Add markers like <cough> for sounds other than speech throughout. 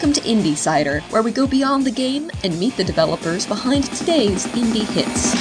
Welcome to Indie Cider, where we go beyond the game and meet the developers behind today's indie hits.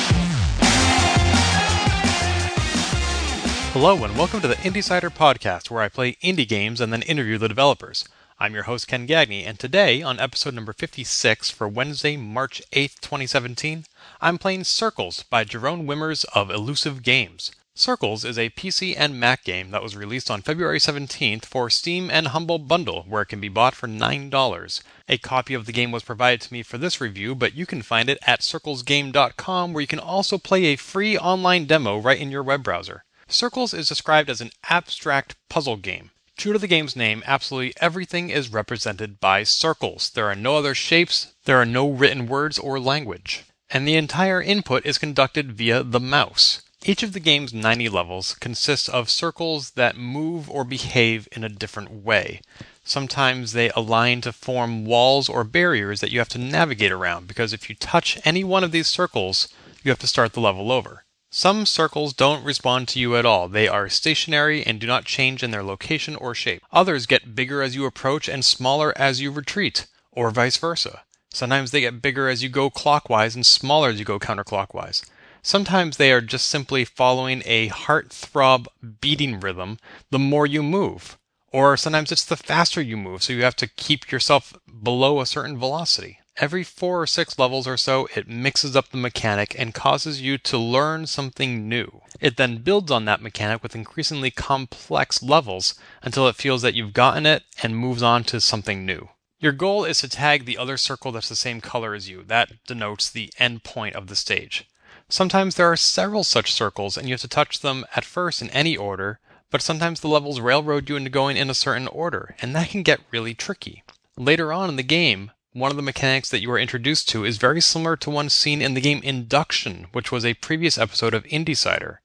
Hello, and welcome to the Indie Cider podcast, where I play indie games and then interview the developers. I'm your host, Ken Gagne, and today, on episode number 56 for Wednesday, March 8th, 2017, I'm playing Circles by Jeroen Wimmers of Elusive Games. Circles is a PC and Mac game that was released on February 17th for Steam and Humble Bundle, where it can be bought for $9. A copy of the game was provided to me for this review, but you can find it at circlesgame.com, where you can also play a free online demo right in your web browser. Circles is described as an abstract puzzle game. True to the game's name, absolutely everything is represented by circles. There are no other shapes, there are no written words or language. And the entire input is conducted via the mouse. Each of the game's 90 levels consists of circles that move or behave in a different way. Sometimes they align to form walls or barriers that you have to navigate around because if you touch any one of these circles, you have to start the level over. Some circles don't respond to you at all. They are stationary and do not change in their location or shape. Others get bigger as you approach and smaller as you retreat, or vice versa. Sometimes they get bigger as you go clockwise and smaller as you go counterclockwise. Sometimes they are just simply following a heart throb beating rhythm the more you move. Or sometimes it's the faster you move, so you have to keep yourself below a certain velocity. Every four or six levels or so, it mixes up the mechanic and causes you to learn something new. It then builds on that mechanic with increasingly complex levels until it feels that you've gotten it and moves on to something new. Your goal is to tag the other circle that's the same color as you. That denotes the end point of the stage. Sometimes there are several such circles and you have to touch them at first in any order, but sometimes the levels railroad you into going in a certain order, and that can get really tricky. Later on in the game, one of the mechanics that you are introduced to is very similar to one seen in the game Induction, which was a previous episode of Indie Cider.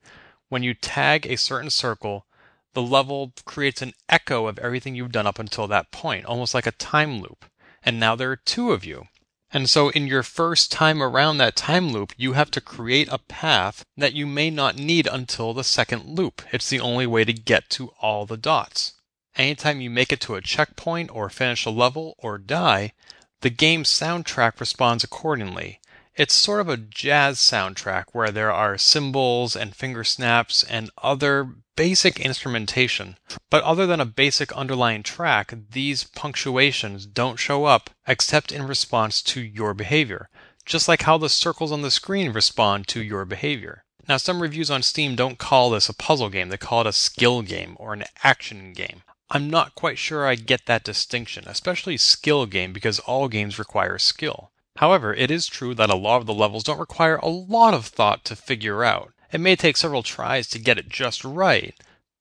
When you tag a certain circle, the level creates an echo of everything you've done up until that point, almost like a time loop. And now there are two of you. And so, in your first time around that time loop, you have to create a path that you may not need until the second loop. It's the only way to get to all the dots. Anytime you make it to a checkpoint or finish a level or die, the game's soundtrack responds accordingly. It's sort of a jazz soundtrack where there are cymbals and finger snaps and other basic instrumentation. But other than a basic underlying track, these punctuations don't show up except in response to your behavior, just like how the circles on the screen respond to your behavior. Now, some reviews on Steam don't call this a puzzle game, they call it a skill game or an action game. I'm not quite sure I get that distinction, especially skill game, because all games require skill. However, it is true that a lot of the levels don't require a lot of thought to figure out. It may take several tries to get it just right,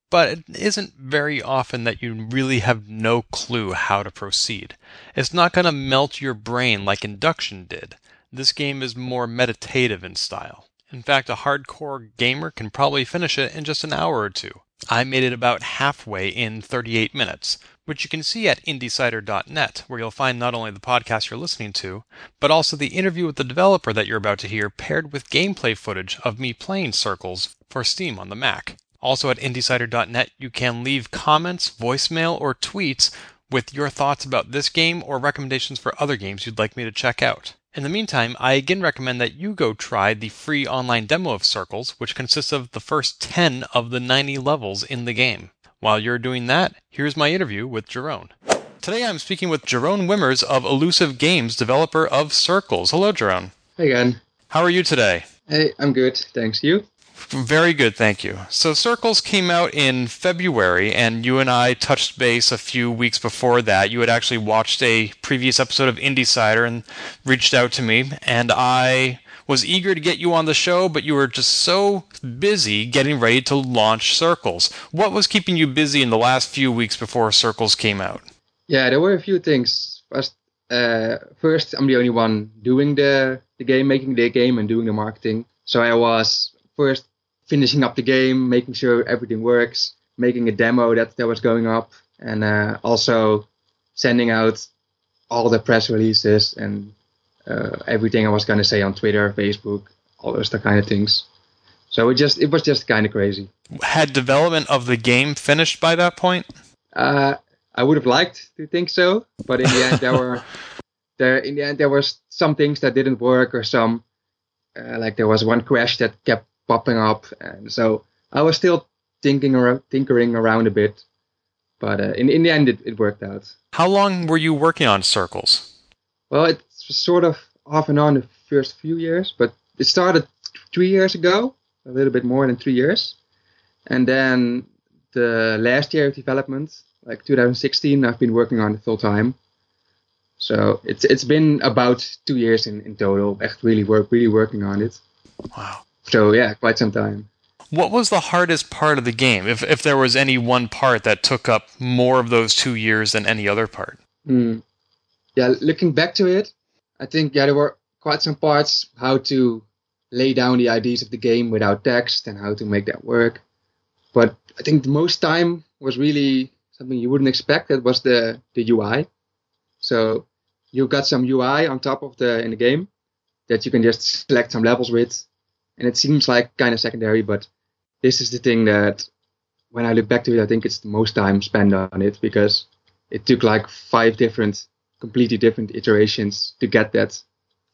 but it isn't very often that you really have no clue how to proceed. It's not going to melt your brain like induction did. This game is more meditative in style. In fact, a hardcore gamer can probably finish it in just an hour or two. I made it about halfway in 38 minutes, which you can see at indiecider.net, where you'll find not only the podcast you're listening to, but also the interview with the developer that you're about to hear paired with gameplay footage of me playing Circles for Steam on the Mac. Also at indiecider.net, you can leave comments, voicemail, or tweets with your thoughts about this game or recommendations for other games you'd like me to check out. In the meantime, I again recommend that you go try the free online demo of Circles, which consists of the first 10 of the 90 levels in the game. While you're doing that, here's my interview with Jeroen. Today I'm speaking with Jeroen Wimmers of Elusive Games, developer of Circles. Hello, Jeroen. Hey again. How are you today? Hey, I'm good. Thanks. You? Very good, thank you. So, Circles came out in February, and you and I touched base a few weeks before that. You had actually watched a previous episode of Indie Cider and reached out to me, and I was eager to get you on the show, but you were just so busy getting ready to launch Circles. What was keeping you busy in the last few weeks before Circles came out? Yeah, there were a few things. First, uh, first I'm the only one doing the, the game, making the game, and doing the marketing. So I was first finishing up the game, making sure everything works, making a demo that, that was going up, and uh, also sending out all the press releases and uh, everything I was gonna say on Twitter, Facebook, all those kind of things. So it just it was just kind of crazy. Had development of the game finished by that point? Uh, I would have liked to think so, but in the end there were <laughs> there in the end there was some things that didn't work or some uh, like there was one crash that kept popping up, and so I was still thinking around, tinkering around a bit, but uh, in in the end it, it worked out. How long were you working on Circles? Well, it sort of off and on the first few years, but it started three years ago, a little bit more than three years, and then the last year of development, like 2016, I've been working on it full time. So it's it's been about two years in, in total, echt really work really working on it. Wow. So yeah, quite some time. What was the hardest part of the game, if if there was any one part that took up more of those two years than any other part? Hmm. Yeah, looking back to it, I think yeah there were quite some parts how to lay down the ideas of the game without text and how to make that work. But I think the most time was really something you wouldn't expect. That was the the UI. So you've got some UI on top of the in the game that you can just select some levels with, and it seems like kind of secondary, but this is the thing that when I look back to it, I think it's the most time spent on it because it took like five different, completely different iterations to get that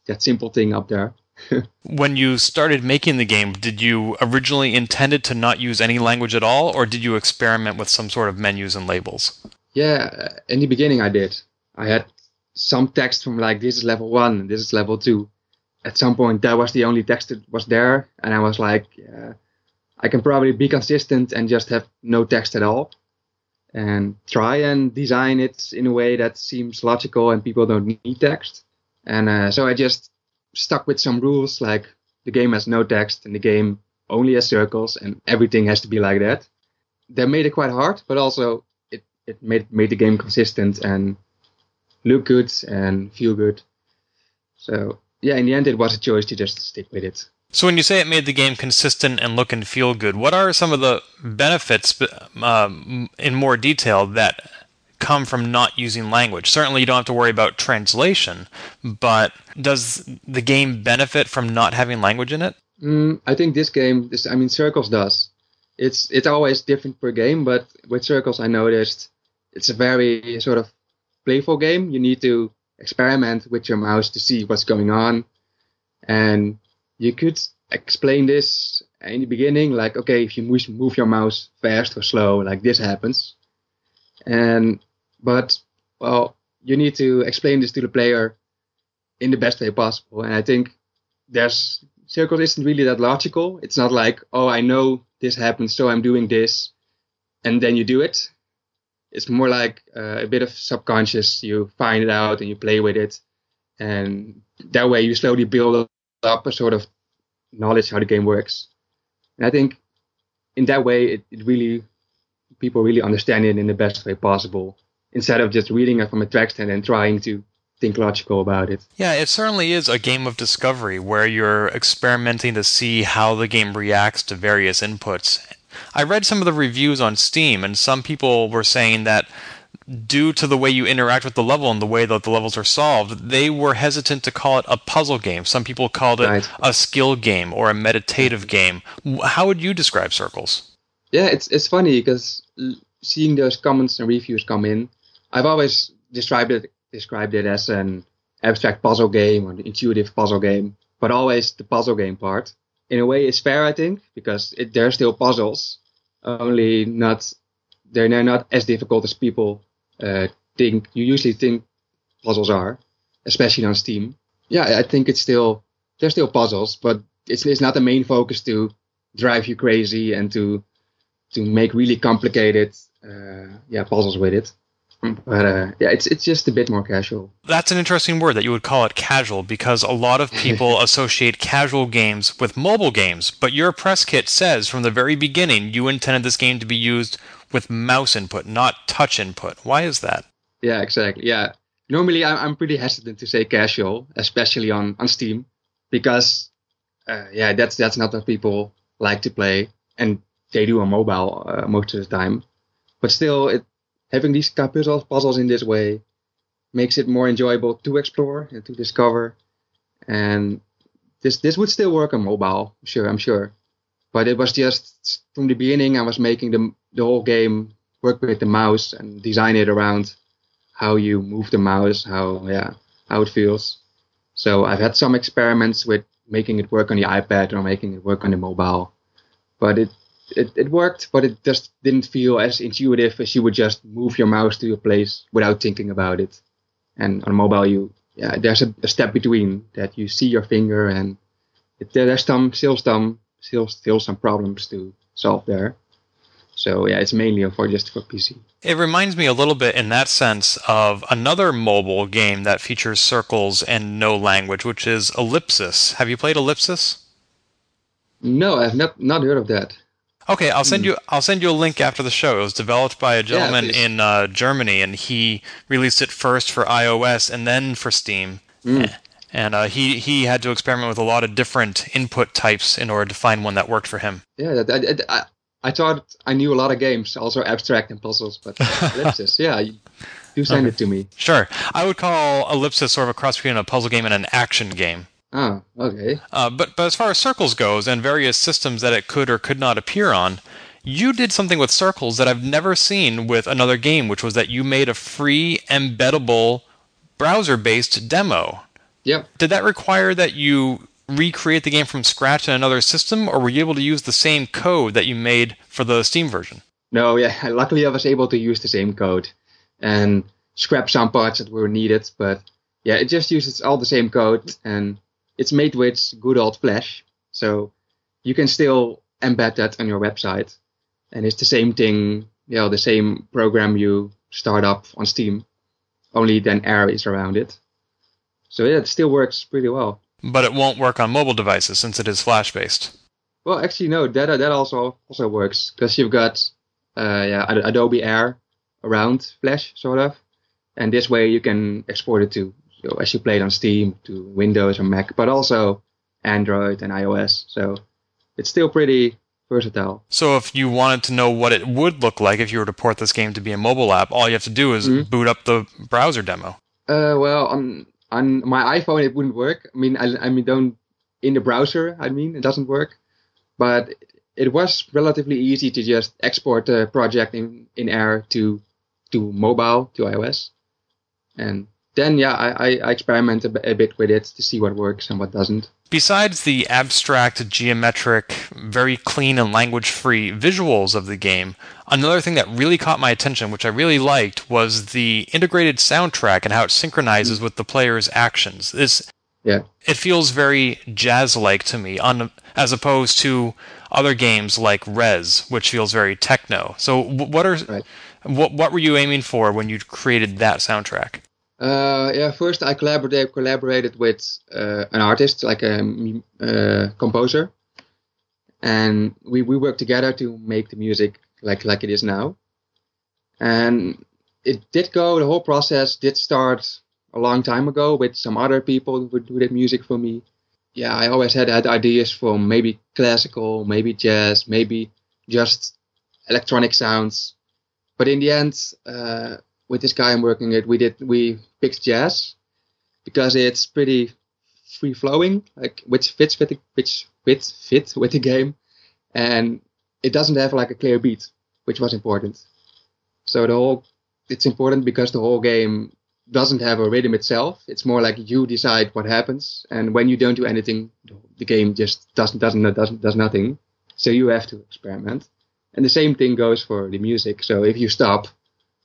that simple thing up there. <laughs> when you started making the game, did you originally intended to not use any language at all, or did you experiment with some sort of menus and labels? Yeah, uh, in the beginning I did. I had some text from like this is level one, this is level two. At some point, that was the only text that was there, and I was like, yeah, I can probably be consistent and just have no text at all, and try and design it in a way that seems logical and people don't need text. And uh, so I just stuck with some rules like the game has no text and the game only has circles and everything has to be like that. That made it quite hard, but also it, it made made the game consistent and look good and feel good. So yeah, in the end, it was a choice to just stick with it. So when you say it made the game consistent and look and feel good, what are some of the benefits um, in more detail that come from not using language? Certainly, you don't have to worry about translation, but does the game benefit from not having language in it? Mm, I think this game, this I mean, Circles does. It's it's always different per game, but with Circles, I noticed it's a very sort of playful game. You need to experiment with your mouse to see what's going on. And you could explain this in the beginning, like, okay, if you move your mouse fast or slow, like this happens. And, but, well, you need to explain this to the player in the best way possible. And I think there's, Circles isn't really that logical. It's not like, oh, I know this happens, so I'm doing this, and then you do it it's more like uh, a bit of subconscious. You find it out and you play with it, and that way you slowly build up a sort of knowledge how the game works. And I think in that way, it, it really people really understand it in the best way possible instead of just reading it from a text and then trying to think logical about it. Yeah, it certainly is a game of discovery where you're experimenting to see how the game reacts to various inputs I read some of the reviews on Steam, and some people were saying that due to the way you interact with the level and the way that the levels are solved, they were hesitant to call it a puzzle game. Some people called it right. a skill game or a meditative mm-hmm. game. How would you describe Circles? Yeah, it's it's funny because seeing those comments and reviews come in, I've always described it described it as an abstract puzzle game or an intuitive puzzle game, but always the puzzle game part in a way is fair, I think, because it, they're still puzzles, only not they're not as difficult as people uh, think. You usually think puzzles are, especially on Steam. Yeah, I think it's still they're still puzzles, but it's it's not the main focus to drive you crazy and to to make really complicated uh, yeah puzzles with it. But uh, yeah, it's it's just a bit more casual. That's an interesting word that you would call it casual because a lot of people <laughs> associate casual games with mobile games. But your press kit says from the very beginning you intended this game to be used with mouse input, not touch input. Why is that? Yeah, exactly. Yeah, normally I'm pretty hesitant to say casual, especially on on Steam, because uh, yeah, that's that's not what people like to play, and they do on mobile uh, most of the time. But still, it having these puzzles, puzzles in this way makes it more enjoyable to explore and to discover. And this this would still work on mobile, sure, I'm sure. But it was just from the beginning, I was making the the whole game work with the mouse and design it around how you move the mouse, how yeah, how it feels. So I've had some experiments with making it work on the iPad or making it work on the mobile, but it it, it worked, but it just didn't feel as intuitive as you would just move your mouse to a place without thinking about it. And on mobile, you yeah, there's a, a step between that you see your finger and it, there's some still some still still some problems to solve there. So yeah, it's mainly for just for PC. It reminds me a little bit in that sense of another mobile game that features circles and no language, which is Ellipsis. Have you played Ellipsis? No, I've not not heard of that. Okay, I'll send you I'll send you a link after the show. It was developed by a gentleman please. in uh, Germany, and he released it first for iOS and then for Steam. Mm. And uh, he he had to experiment with a lot of different input types in order to find one that worked for him. Yeah, that, I, I, I thought I knew a lot of games, also abstract and puzzles, but <laughs> ellipsis, yeah, you do send it to me. Sure, I would call Ellipsis sort of a cross between a puzzle game and an action game. Oh, okay. Uh, but but as far as circles goes and various systems that it could or could not appear on, you did something with circles that I've never seen with another game, which was that you made a free embeddable browser-based demo. Yep. Did that require that you recreate the game from scratch in another system, or were you able to use the same code that you made for the Steam version? No, yeah. <laughs> Luckily, I was able to use the same code and scrap some parts that were needed, but yeah, it just uses all the same code and it's made with good old Flash, so you can still embed that on your website, and it's the same thing, you know, the same program you start up on Steam, only then Air is around it. So yeah, it still works pretty well. But it won't work on mobile devices since it is Flash based. Well, actually, no, that that also also works because you've got uh, yeah Adobe Air around Flash sort of, and this way you can export it to so as you play it on Steam to Windows or Mac, but also Android and iOS. So it's still pretty versatile. So if you wanted to know what it would look like if you were to port this game to be a mobile app, all you have to do is Mhm. boot up the browser demo. Uh, well, on on my iPhone it wouldn't work. I mean, I, I mean, don't in the browser. I mean, it doesn't work. But it was relatively easy to just export the project in in Air to to mobile to iOS, and then yeah, I, I, experiment a, a bit with it to see what works and what doesn't. Besides the abstract, geometric, very clean and language free visuals of the game, another thing that really caught my attention, which I really liked, was the integrated soundtrack and how it synchronizes with the player's actions. This Yeah. it feels very jazz like to me, on, as opposed to other games like Rez, which feels very techno. So, wh- what are Right. what what were you aiming for when you created that soundtrack? Uh, yeah, first I collaborated collaborated with uh, an artist, like a uh, composer, and we, we worked together to make the music like like it is now. And it did go. The whole process did start a long time ago with some other people who would do the music for me. Yeah, I always had had ideas from maybe classical, maybe jazz, maybe just electronic sounds. But in the end, uh, with this guy I'm working with, we did we picked jazz because it's pretty free flowing, like which fits with the which fit fit with the game, and it doesn't have like a clear beat, which was important. So the whole it's important because the whole game doesn't have a rhythm itself. It's more like you decide what happens, and when you don't do anything, the game just doesn't doesn't doesn't does nothing. So you have to experiment. And the same thing goes for the music. So if you stop,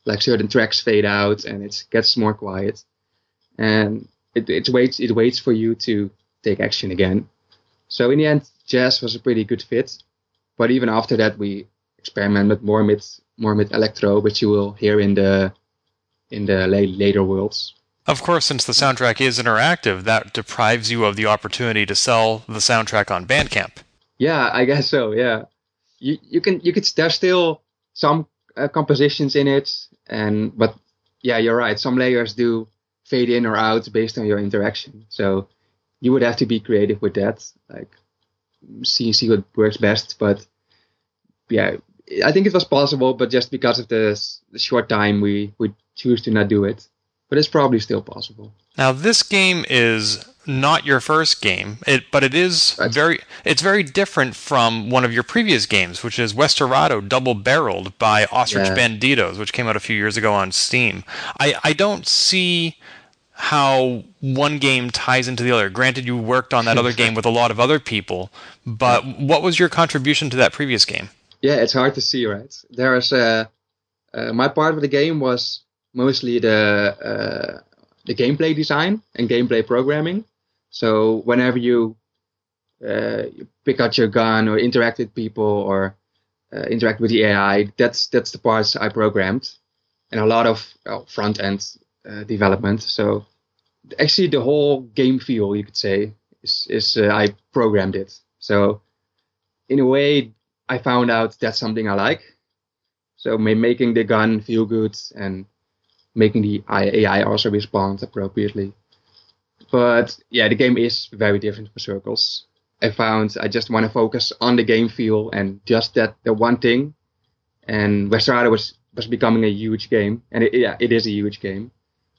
like certain tracks fade out and it gets more quiet, and it, it waits it waits for you to take action again. So in the end, jazz was a pretty good fit. But even after that, we experimented more with more with electro, which you will hear in the in the la- later worlds. Of course, since the soundtrack is interactive, that deprives you of the opportunity to sell the soundtrack on Bandcamp. Yeah, I guess so. Yeah, you you can you could there's still some uh, compositions in it, and but yeah, you're right. Some layers do fade in or out based on your interaction. So you would have to be creative with that, like see see what works best. But yeah, I think it was possible, but just because of the, the short time, we we choose to not do it. but it's probably still possible. Now, this game is not your first game, it, but it is Right. very it's very different from one of your previous games, which is Westerado Double Barreled by Ostrich Yeah. Banditos, which came out a few years ago on Steam. I, I don't see how one game ties into the other. Granted, you worked on that other <laughs> game with a lot of other people, but what was your contribution to that previous game? Yeah, it's hard to see, right? There's uh, uh, my part of the game was mostly the uh, the gameplay design and gameplay programming. So whenever you, uh, pick out your gun or interact with people or uh, interact with the AI, that's that's the parts I programmed, and a lot of well, front end uh, development. So actually, the whole game feel you could say is is uh, I programmed it. So in a way, I found out that's something I like. So ma- making the gun feel good and making the AI also respond appropriately. But yeah, the game is very different for Circles. I found I just want to focus on the game feel and just that the one thing. And Westerado was was becoming a huge game, and it, yeah, it is a huge game.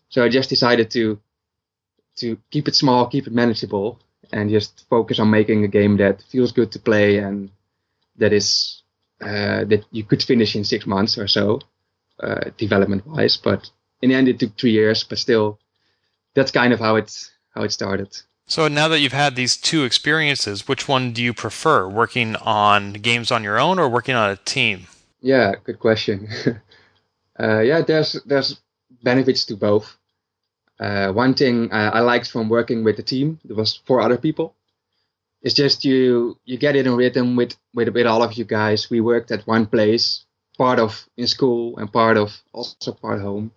So I just decided to to keep it small, keep it manageable, and just focus on making a game that feels good to play and that is uh, that you could finish in six months or so, uh, development wise. But in the end, it took three years. But still, that's kind of how it how it started. So now that you've had these two experiences, which one do you prefer? Working on games on your own or working on a team? Yeah, good question. <laughs> uh, yeah, there's there's benefits to both. Uh, one thing uh, I liked from working with the team, there was four other people. It's just you you get it in rhythm with, with with all of you guys. We worked at one place, part of in school and part of also part home,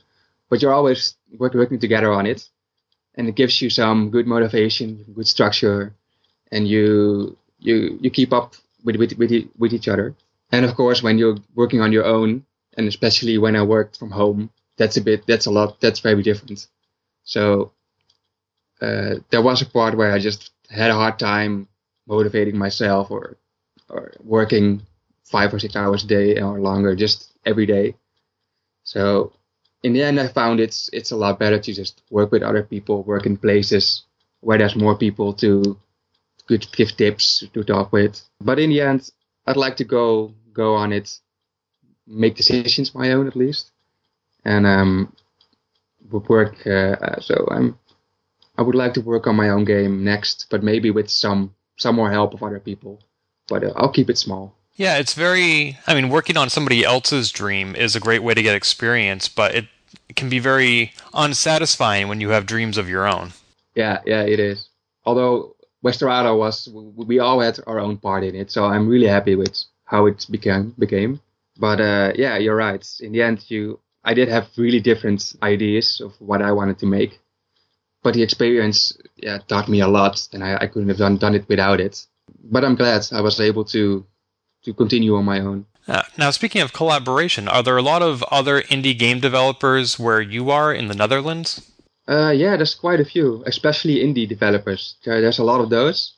but you're always work, working together on it, and it gives you some good motivation, good structure, and you you you keep up with with with, with each other. And of course, when you're working on your own, and especially when I worked from home, that's a bit, that's a lot, that's very different. So uh, there was a part where I just had a hard time motivating myself or or working five or six hours a day or longer, just every day. So in the end, I found it's it's a lot better to just work with other people, work in places where there's more people to could give tips to talk with. But in the end, I'd like to go go on it, make decisions my own at least, and um, work. Uh, uh, so I'm I would like to work on my own game next, but maybe with some some more help of other people. But uh, I'll keep it small. Yeah, it's very. I mean, working on somebody else's dream is a great way to get experience, but it can be very unsatisfying when you have dreams of your own. Yeah, yeah, it is. Although Westerado was, we all had our own part in it, so I'm really happy with how it became. Became, but uh, yeah, you're right. In the end, you, I did have really different ideas of what I wanted to make, but the experience, yeah, taught me a lot, and I, I couldn't have done done it without it. But I'm glad I was able to to continue on my own. Uh, now, speaking of collaboration, are there a lot of other indie game developers where you are in the Netherlands? Uh, yeah, there's quite a few, especially indie developers. There's a lot of those.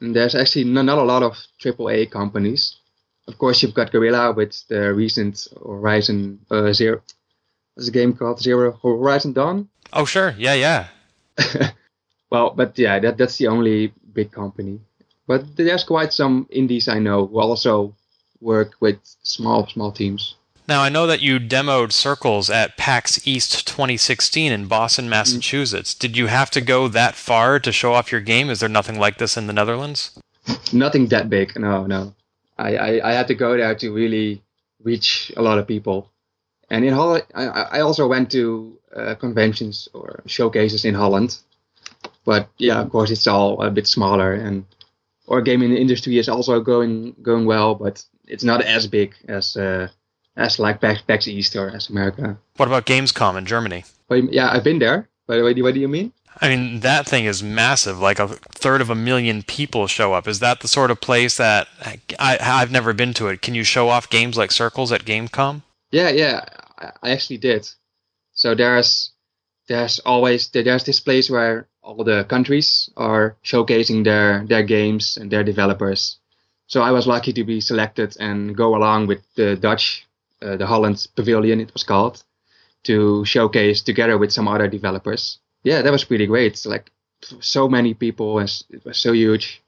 And there's actually not, not a lot of AAA companies. Of course, you've got Guerrilla with the recent Horizon uh, Zero. What's a game called? Zero Horizon Dawn? Oh, sure. Yeah, yeah. <laughs> well, but yeah, that, that's the only big company. But there's quite some indies I know who also work with small, small teams. Now, I know that you demoed Circles at PAX East 2016 in Boston, Massachusetts. Did you have to go that far to show off your game? Is there nothing like this in the Netherlands? <laughs> Nothing that big, no, no. I, I, I had to go there to really reach a lot of people. And in Holland, I, I also went to uh, conventions or showcases in Holland. But yeah, of course, it's all a bit smaller, and our gaming industry is also going going well, but it's not as big as uh, as like PAX, PAX East or as America. What about Gamescom in Germany? But yeah, I've been there. By the way, what do you mean? I mean, that thing is massive. Like a third of a million people show up. Is that the sort of place that I, I've never been to it? Can you show off games like Circles at Gamescom? Yeah, yeah, I I actually did. So there's there's always there's this place where all the countries are showcasing their their games and their developers. So I was lucky to be selected and go along with the Dutch, uh, the Holland Pavilion it was called, to showcase together with some other developers. Yeah, that was pretty great. It's Like so many people, and it was so huge,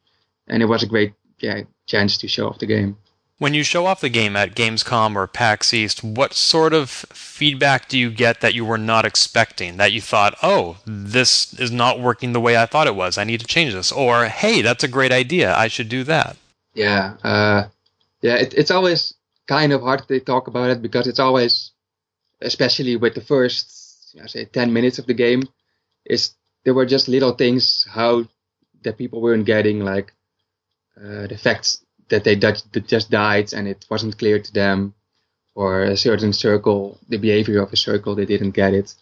and it was a great yeah chance to show off the game. When you show off the game at Gamescom or PAX East, what sort of feedback do you get that you were not expecting? That you thought, oh, this is not working the way I thought it was. I need to change this. Or, hey, that's a great idea. I should do that. Yeah. Uh, yeah, it, it's always kind of hard to talk about it because it's always, especially with the first, I say, 10 minutes of the game, is there were just little things how that people weren't getting, like uh, the fact that they just died and it wasn't clear to them, or a certain circle, the behavior of a circle, they didn't get it.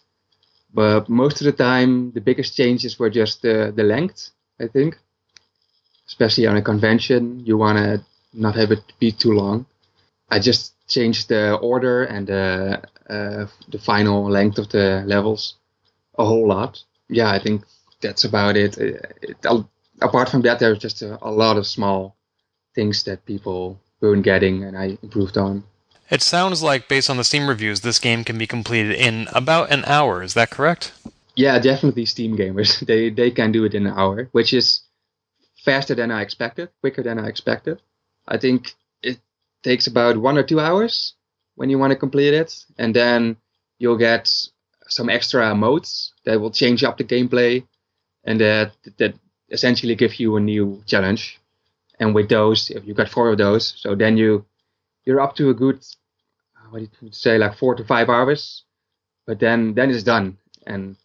But most of the time, the biggest changes were just the, the length, I think. Especially on a convention, you want to not have it be too long. I just changed the order and the, uh, the final length of the levels a whole lot. Yeah, I think that's about it. Uh, it, it apart from that, there's just a, a lot of small things that people weren't getting and I improved on. It sounds like, based on the Steam reviews, this game can be completed in about an hour. Is that correct? Yeah, definitely Steam gamers. <laughs> They they can do it in an hour, which is faster than I expected, quicker than I expected. I think it takes about one or two hours when you want to complete it, and then you'll get some extra modes that will change up the gameplay, and that that essentially give you a new challenge and with those, if you got four of those, so then you you're up to a good what do you say like four to five hours, but then then it's done, and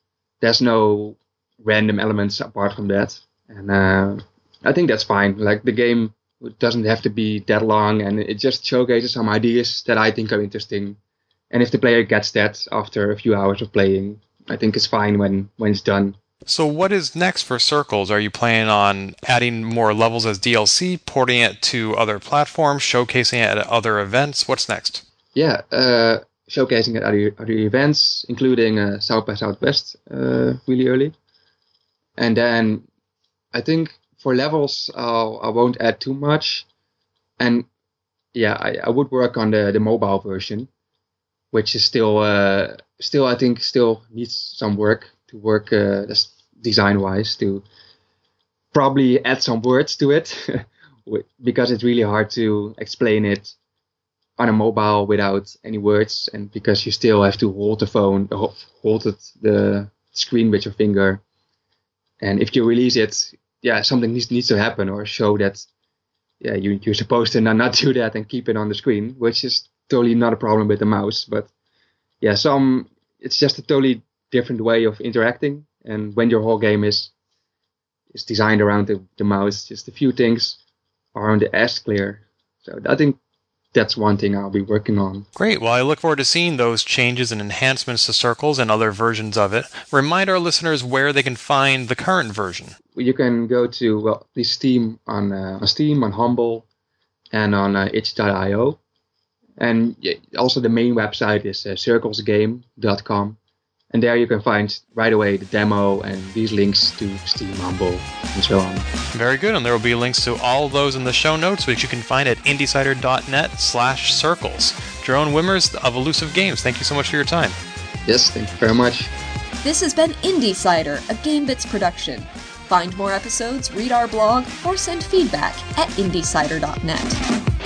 there's no random elements apart from that, and uh, I think that's fine. Like the game doesn't have to be that long, and it just showcases some ideas that I think are interesting. And if the player gets that after a few hours of playing, I think it's fine when when it's done. So, what is next for Circles? Are you planning on adding more levels as DLC, porting it to other platforms, showcasing it at other events? What's next? Yeah, uh, showcasing it at other, events, including uh, South by Southwest uh, really early. And then I think for levels, I'll, I won't add too much. And yeah, I, I would work on the, the mobile version, which is still, uh, still I think, still needs some work to work uh, design wise to probably add some words to it <laughs> because it's really hard to explain it on a mobile without any words and because you still have to hold the phone hold it, the screen with your finger. And if you release it yeah something needs, needs to happen or show that yeah you, you're supposed to not, not do that and keep it on the screen which is totally not a problem with the mouse. But yeah some it's just a totally different way of interacting. And when your whole game is is designed around the, the mouse, just a few things aren't as clear. So I think that's one thing I'll be working on. Great. Well, I look forward to seeing those changes and enhancements to Circles and other versions of it. Remind our listeners where they can find the current version. You can go to well, the Steam on, uh, on Steam, on Humble, and on uh, itch.io. And also the main website is uh, circlesgame.com. And there you can find right away the demo and these links to Steam Humble and so on. Very good. And there will be links to all those in the show notes, which you can find at indiecider.net slash circles. Jeroen Wimmers of Elusive Games, thank you so much for your time. Yes, thank you very much. This has been Indiecider, a GameBits production. Find more episodes, read our blog, or send feedback at indiecider.net.